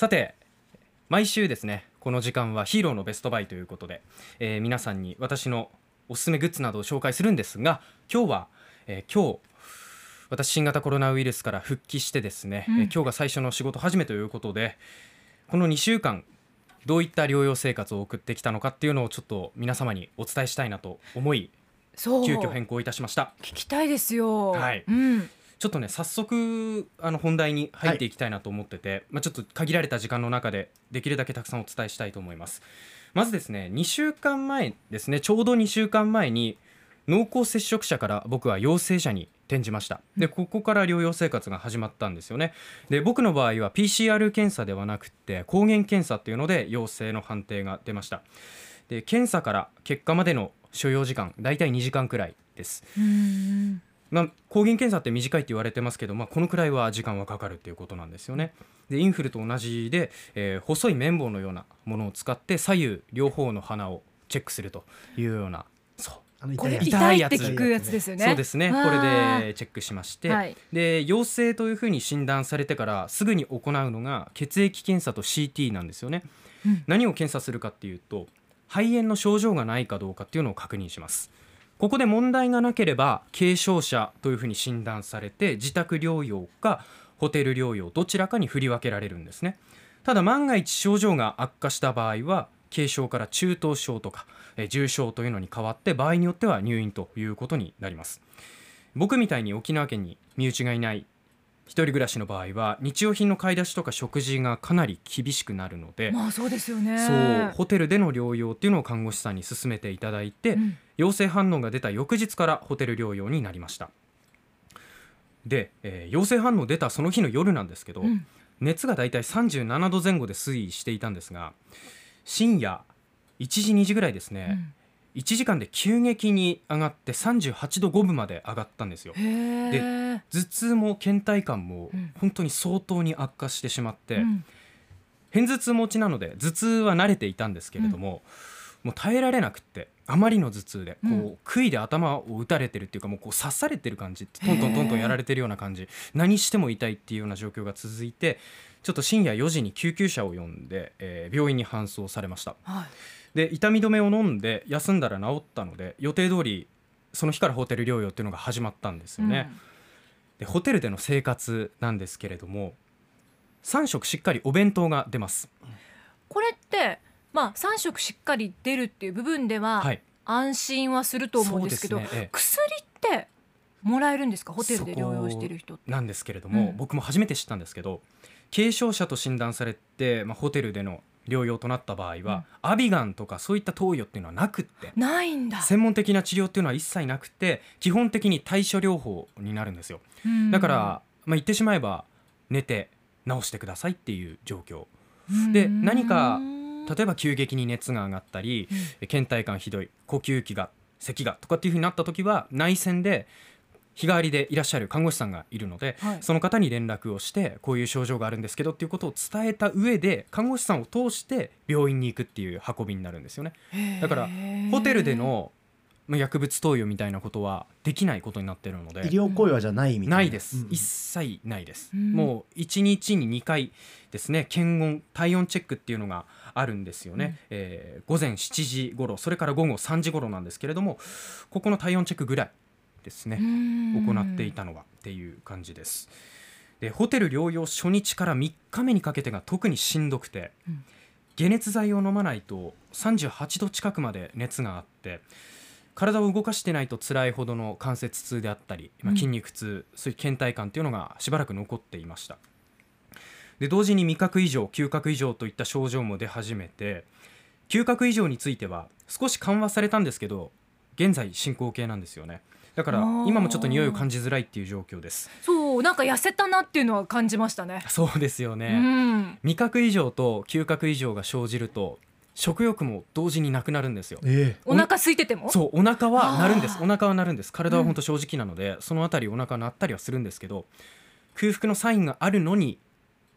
さて毎週ですねこの時間はヒーローのベストバイということで、えー皆さんに私のおすすめグッズなどを紹介するんですが今日は、えー今日私新型コロナウイルスから復帰してですね、うんえー今日が最初の仕事始めということでこの2週間どういった療養生活を送ってきたのかっていうのをちょっと皆様にお伝えしたいなと思い急遽変更いたしました聞きたいですよ。はいうん。ちょっとね早速あの本題に入っていきたいなと思ってて、まあ、ちょっと限られた時間の中でできるだけたくさんお伝えしたいと思います。まずですね2週間前ですねちょうど2週間前に濃厚接触者から僕は陽性者に転じました。でここから療養生活が始まったんですよね。で僕の場合は PCR 検査ではなくって抗原検査っていうので陽性の判定が出ました。で検査から結果までの所要時間だいたい2時間くらいです。うん。まあ、抗原検査って短いって言われてますけど、まあ、このくらいは時間はかかるっていうことなんですよね。でインフルと同じで、えー細い綿棒のようなものを使って左右両方の鼻をチェックするというようなそう。あのこれ痛い。痛いやつ。痛いって聞くやつですよね。そうですね。これでチェックしまして、はい。で陽性というふうに診断されてからすぐに行うのが血液検査と CT なんですよね、うん。何を検査するかっていうと肺炎の症状がないかどうかっていうのを確認しますここで問題がなければ軽症者というふうに診断されて自宅療養かホテル療養どちらかに振り分けられるんですね。ただ万が一症状が悪化した場合は軽症から中等症とか重症というのに変わって場合によっては入院ということになります。僕みたいに沖縄県に身内がいない一人暮らしの場合は日用品の買い出しとか食事がかなり厳しくなるので、まあそうですよね。そうホテルでの療養っていうのを看護師さんに勧めていただいて、うん。陽性反応が出た翌日からホテル療養になりました。で、えー陽性反応出たその日の夜なんですけど、うん。熱がだいたい37度前後で推移していたんですが深夜1時2時ぐらいですね、うん1時間で急激に上がって38度5分まで上がったんですよ。へえ。頭痛も倦怠感もうん。本当に相当に悪化してしまって、うん。偏頭痛持ちなので頭痛は慣れていたんですけれども、もう耐えられなくってあまりの頭痛でこう、うん杭で頭を打たれてるっていうかもうこう刺されてる感じトントントントンやられてるような感じ。何しても痛いっていうような状況が続いてちょっと深夜4時に救急車を呼んで、えー病院に搬送されました。はい。で痛み止めを飲んで休んだら治ったので予定通りその日からホテル療養っていうのが始まったんですよね、でホテルでの生活なんですけれども3食しっかりお弁当が出ます。これってまあ三食しっかり出るっていう部分でははい。安心はすると思うんですけど、ね。ええ。薬ってもらえるんですか？ホテルで療養してる人。なんですけれども、うん。僕も初めて知ったんですけど軽症者と診断されて、まあ、ホテルでの療養となった場合は、アビガンとかそういった投与っていうのはなくってないんだ。専門的な治療っていうのは一切なくて基本的に対処療法になるんですよ。うん。だから、まあ、言ってしまえば寝て治してくださいっていう状況。でうん。何か例えば急激に熱が上がったり、倦怠感ひどい呼吸器が咳がとかっていうふうになった時は内線で日替わりでいらっしゃる看護師さんがいるので、はい。その方に連絡をしてこういう症状があるんですけどっていうことを伝えた上で看護師さんを通して病院に行くっていう運びになるんですよね。だからホテルでのまあ薬物投与みたいなことはできないことになっているので医療行為はじゃないみたいな。ないです、うん。一切ないです、うん。もう1日に2回ですね検温体温チェックっていうのがあるんですよね、うん。えー午前7時頃それから午後3時頃なんですけれどもここの体温チェックぐらいですね、行っていたのはっていう感じです。でホテル療養初日から3日目にかけてが特にしんどくて、うん。解熱剤を飲まないと38度近くまで熱があって体を動かしてないと辛いほどの関節痛であったり、まあ、うん。筋肉痛、そういう倦怠感っていうのがしばらく残っていました。で同時に味覚異常嗅覚異常といった症状も出始めて嗅覚異常については少し緩和されたんですけど現在進行形なんですよねだから今もちょっと匂いを感じづらいっていう状況です。そうなんか痩せたなっていうのは感じましたね。そうですようね、ん。味覚異常と嗅覚異常が生じると食欲も同時になくなるんですよ。えお腹空いてても？そうお腹はなるんです。お腹はなるんです。体は本当正直なので、そのあたりお腹鳴ったりはするんですけど空腹のサインがあるのに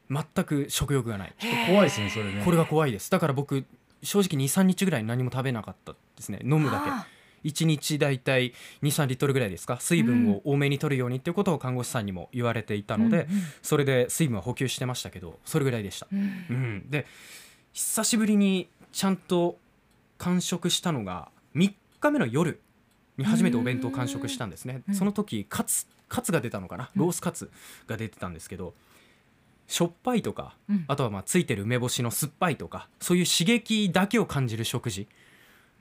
全く食欲がない。え怖いですねそれね。これが怖いです。だから僕正直23日ぐらい何も食べなかったですね。飲むだけ。あ1日だいたい23リットルぐらいですか？水分を多めに取るようにっていうことを看護師さんにも言われていたので、うんうんそれで水分は補給してましたけどそれぐらいでした。うん。うん、で久しぶりにちゃんと完食したのが3日目の夜に初めてお弁当を完食したんですね、うん。その時カツカツが出たのかな？ロースカツが出てたんですけどしょっぱいとかうん。あとはまあついてる梅干しの酸っぱいとかそういう刺激だけを感じる食事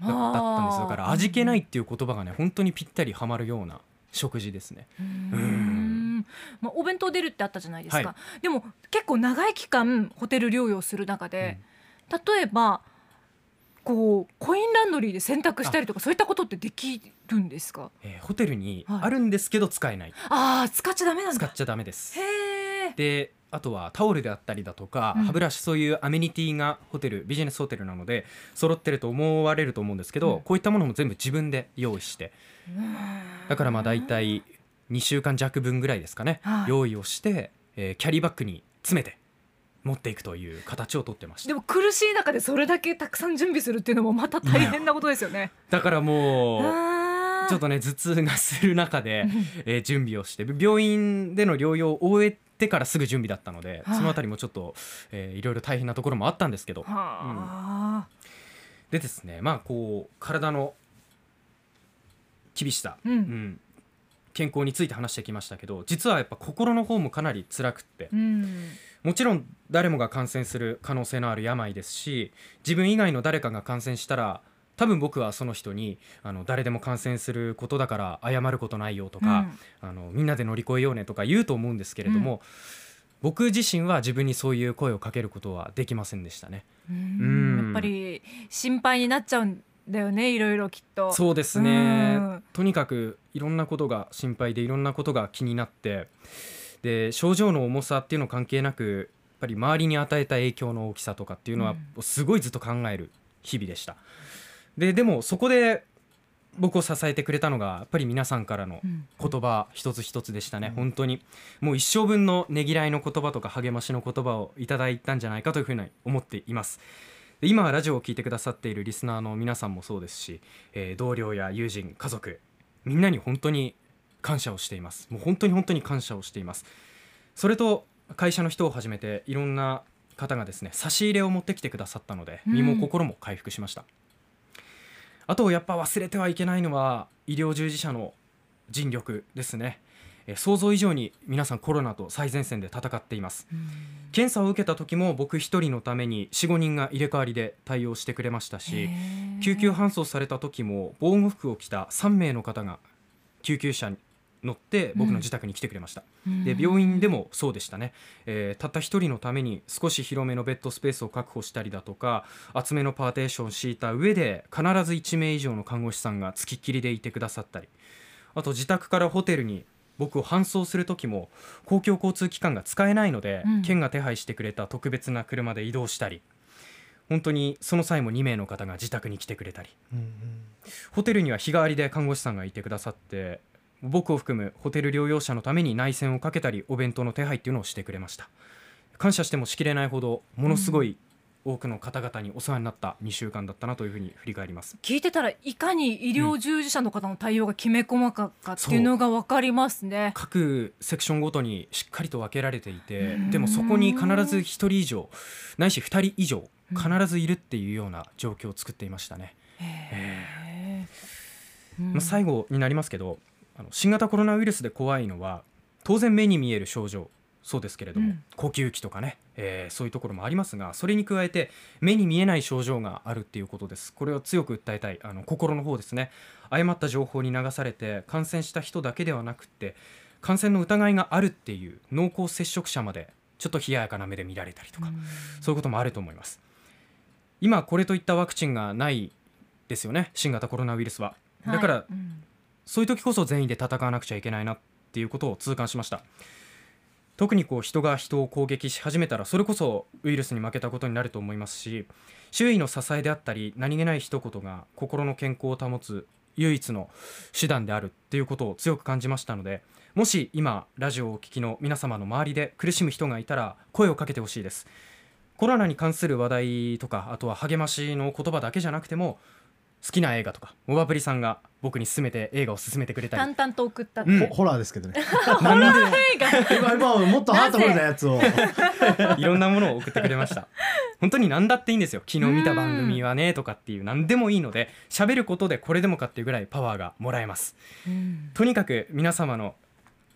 だだったんですだから味気ないっていう言葉がね本当にぴったりはまるような食事ですね。うーん。まあ、お弁当出るってあったじゃないですか、はでも結構長い期間ホテル療養する中で、例えばこうコインランドリーで洗濯したりとかそういったことってできるんですか？えーホテルにはい。あるんですけど使えない、ああ使っちゃダメなんだ。使っちゃダメです。へえであとはタオルであったりだとか、うん。歯ブラシそういうアメニティがホテルビジネスホテルなので揃ってると思われると思うんですけど、うん。こういったものも全部自分で用意して。だからまあ大体2週間弱分ぐらいですかね、はい。用意をして、えーキャリーバッグに詰めて持っていくという形をとってました。でも苦しい中でそれだけたくさん準備するっていうのもまた大変なことですよね。だからもうちょっとね頭痛がする中で、えー準備をして病院での療養を終えてからすぐ準備だったので、はい。そのあたりもちょっと、えーいろいろ大変なところもあったんですけど、はあ、でですねまあこう体の厳しさ、うん。健康について話してきましたけど実はやっぱ心の方もかなり辛くって。うん。もちろん誰もが感染する可能性のある病ですし自分以外の誰かが感染したら多分僕はその人にあの誰でも感染することだから謝ることないよとか、あのみんなで乗り越えようねとか言うと思うんですけれども、僕自身は自分にそういう声をかけることはできませんでしたね。うん。うん。やっぱり心配になっちゃうんだよねいろいろきっと。そうですうねん。とにかくいろんなことが心配でいろんなことが気になってで症状の重さっていうの関係なくやっぱり周りに与えた影響の大きさとかっていうのはすごいずっと考える日々でした。ででもそこで僕を支えてくれたのがやっぱり皆さんからのうん。言葉一つ一つでしたね、本当に。もう一生分のねぎらいの言葉とか励ましの言葉をいただいたんじゃないかというふうに思っています。で今はラジオを聞いてくださっているリスナーの皆さんもそうですし、えー同僚や友人家族みんなに本当に感謝をしています。もう本当に本当に感謝をしています。それと会社の人をはじめていろんな方がですね差し入れを持ってきてくださったのでうん。身も心も回復しました、あとやっぱ忘れてはいけないのは医療従事者の尽力ですね。えー想像以上に皆さんコロナと最前線で戦っています。検査を受けた時も僕一人のために45人が入れ替わりで対応してくれましたし救急搬送された時も防護服を着た3名の方が救急車に乗って僕の自宅に来てくれました、で病院でもそうでしたね、えーたった一人のために少し広めのベッドスペースを確保したりだとか厚めのパーテーションを敷いた上で必ず1名以上の看護師さんがつきっきりでいてくださったり。あと自宅からホテルに僕を搬送する時も公共交通機関が使えないので、うん。県が手配してくれた特別な車で移動したり。本当にその際も2名の方が自宅に来てくれたり。ホテルには日替わりで看護師さんがいてくださって僕を含むホテル療養者のために内線をかけたりお弁当の手配っていうのをしてくれました。感謝してもしきれないほどものすごい多くの方々にお世話になった2週間だったなというふうに振り返ります。聞いてたらいかに医療従事者の方の対応がきめ細かかっていうのが分かりますね。各セクションごとにしっかりと分けられていてうん。でもそこに必ず1人以上ないし2人以上必ずいるっていうような状況を作っていましたね、へー。まあ、最後になりますけどあの新型コロナウイルスで怖いのは当然目に見える症状そうですけれども、うん。呼吸器とかね、えーそういうところもありますがそれに加えて目に見えない症状があるっていうことです。これを強く訴えたいあの心の方ですね。誤った情報に流されて感染した人だけではなくって感染の疑いがあるっていう濃厚接触者までちょっと冷ややかな目で見られたりとか、そういうこともあると思います。今これといったワクチンがないですよね新型コロナウイルスは。だから、はいうんそういう時こそ全員で戦わなくちゃいけないなっていうことを痛感しました。特にこう人が人を攻撃し始めたらそれこそウイルスに負けたことになると思いますし周囲の支えであったり何気ない一言が心の健康を保つ唯一の手段であるっていうことを強く感じましたのでもし今ラジオをお聞きの皆様の周りで苦しむ人がいたら声をかけてほしいです。コロナに関する話題とかあとは励ましの言葉だけじゃなくても好きな映画とかモバプリさんが僕に勧めて映画を勧めてくれたり。淡々と送ったって、うん。ホホラーですけどね。何で？映画。今今はもっとハートフルなやつを。いろんなものを送ってくれました。本当に何だっていいんですよ。昨日見た番組はねとかっていう何でもいいので喋ることでこれでもかっていうぐらいパワーがもらえます。うん。とにかく皆様の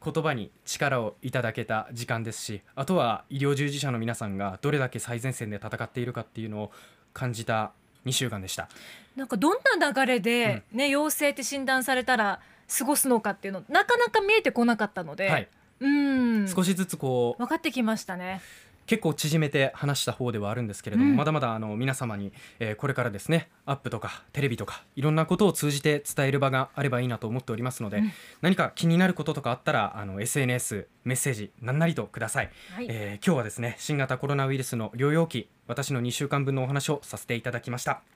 言葉に力をいただけた時間ですしあとは医療従事者の皆さんがどれだけ最前線で戦っているかっていうのを感じた2週間でした。なんかどんな流れで、ね陽性って診断されたら過ごすのかっていうのなかなか見えてこなかったので、はい。うん。少しずつこう分かってきましたね。結構縮めて話した方ではあるんですけれども、うん。まだまだあの皆様に、えーこれからですねアップとかテレビとかいろんなことを通じて伝える場があればいいなと思っておりますので、うん。何か気になることとかあったらあの SNS メッセージ何なりとください、はい。えー今日はですね新型コロナウイルスの療養期私の2週間分のお話をさせていただきました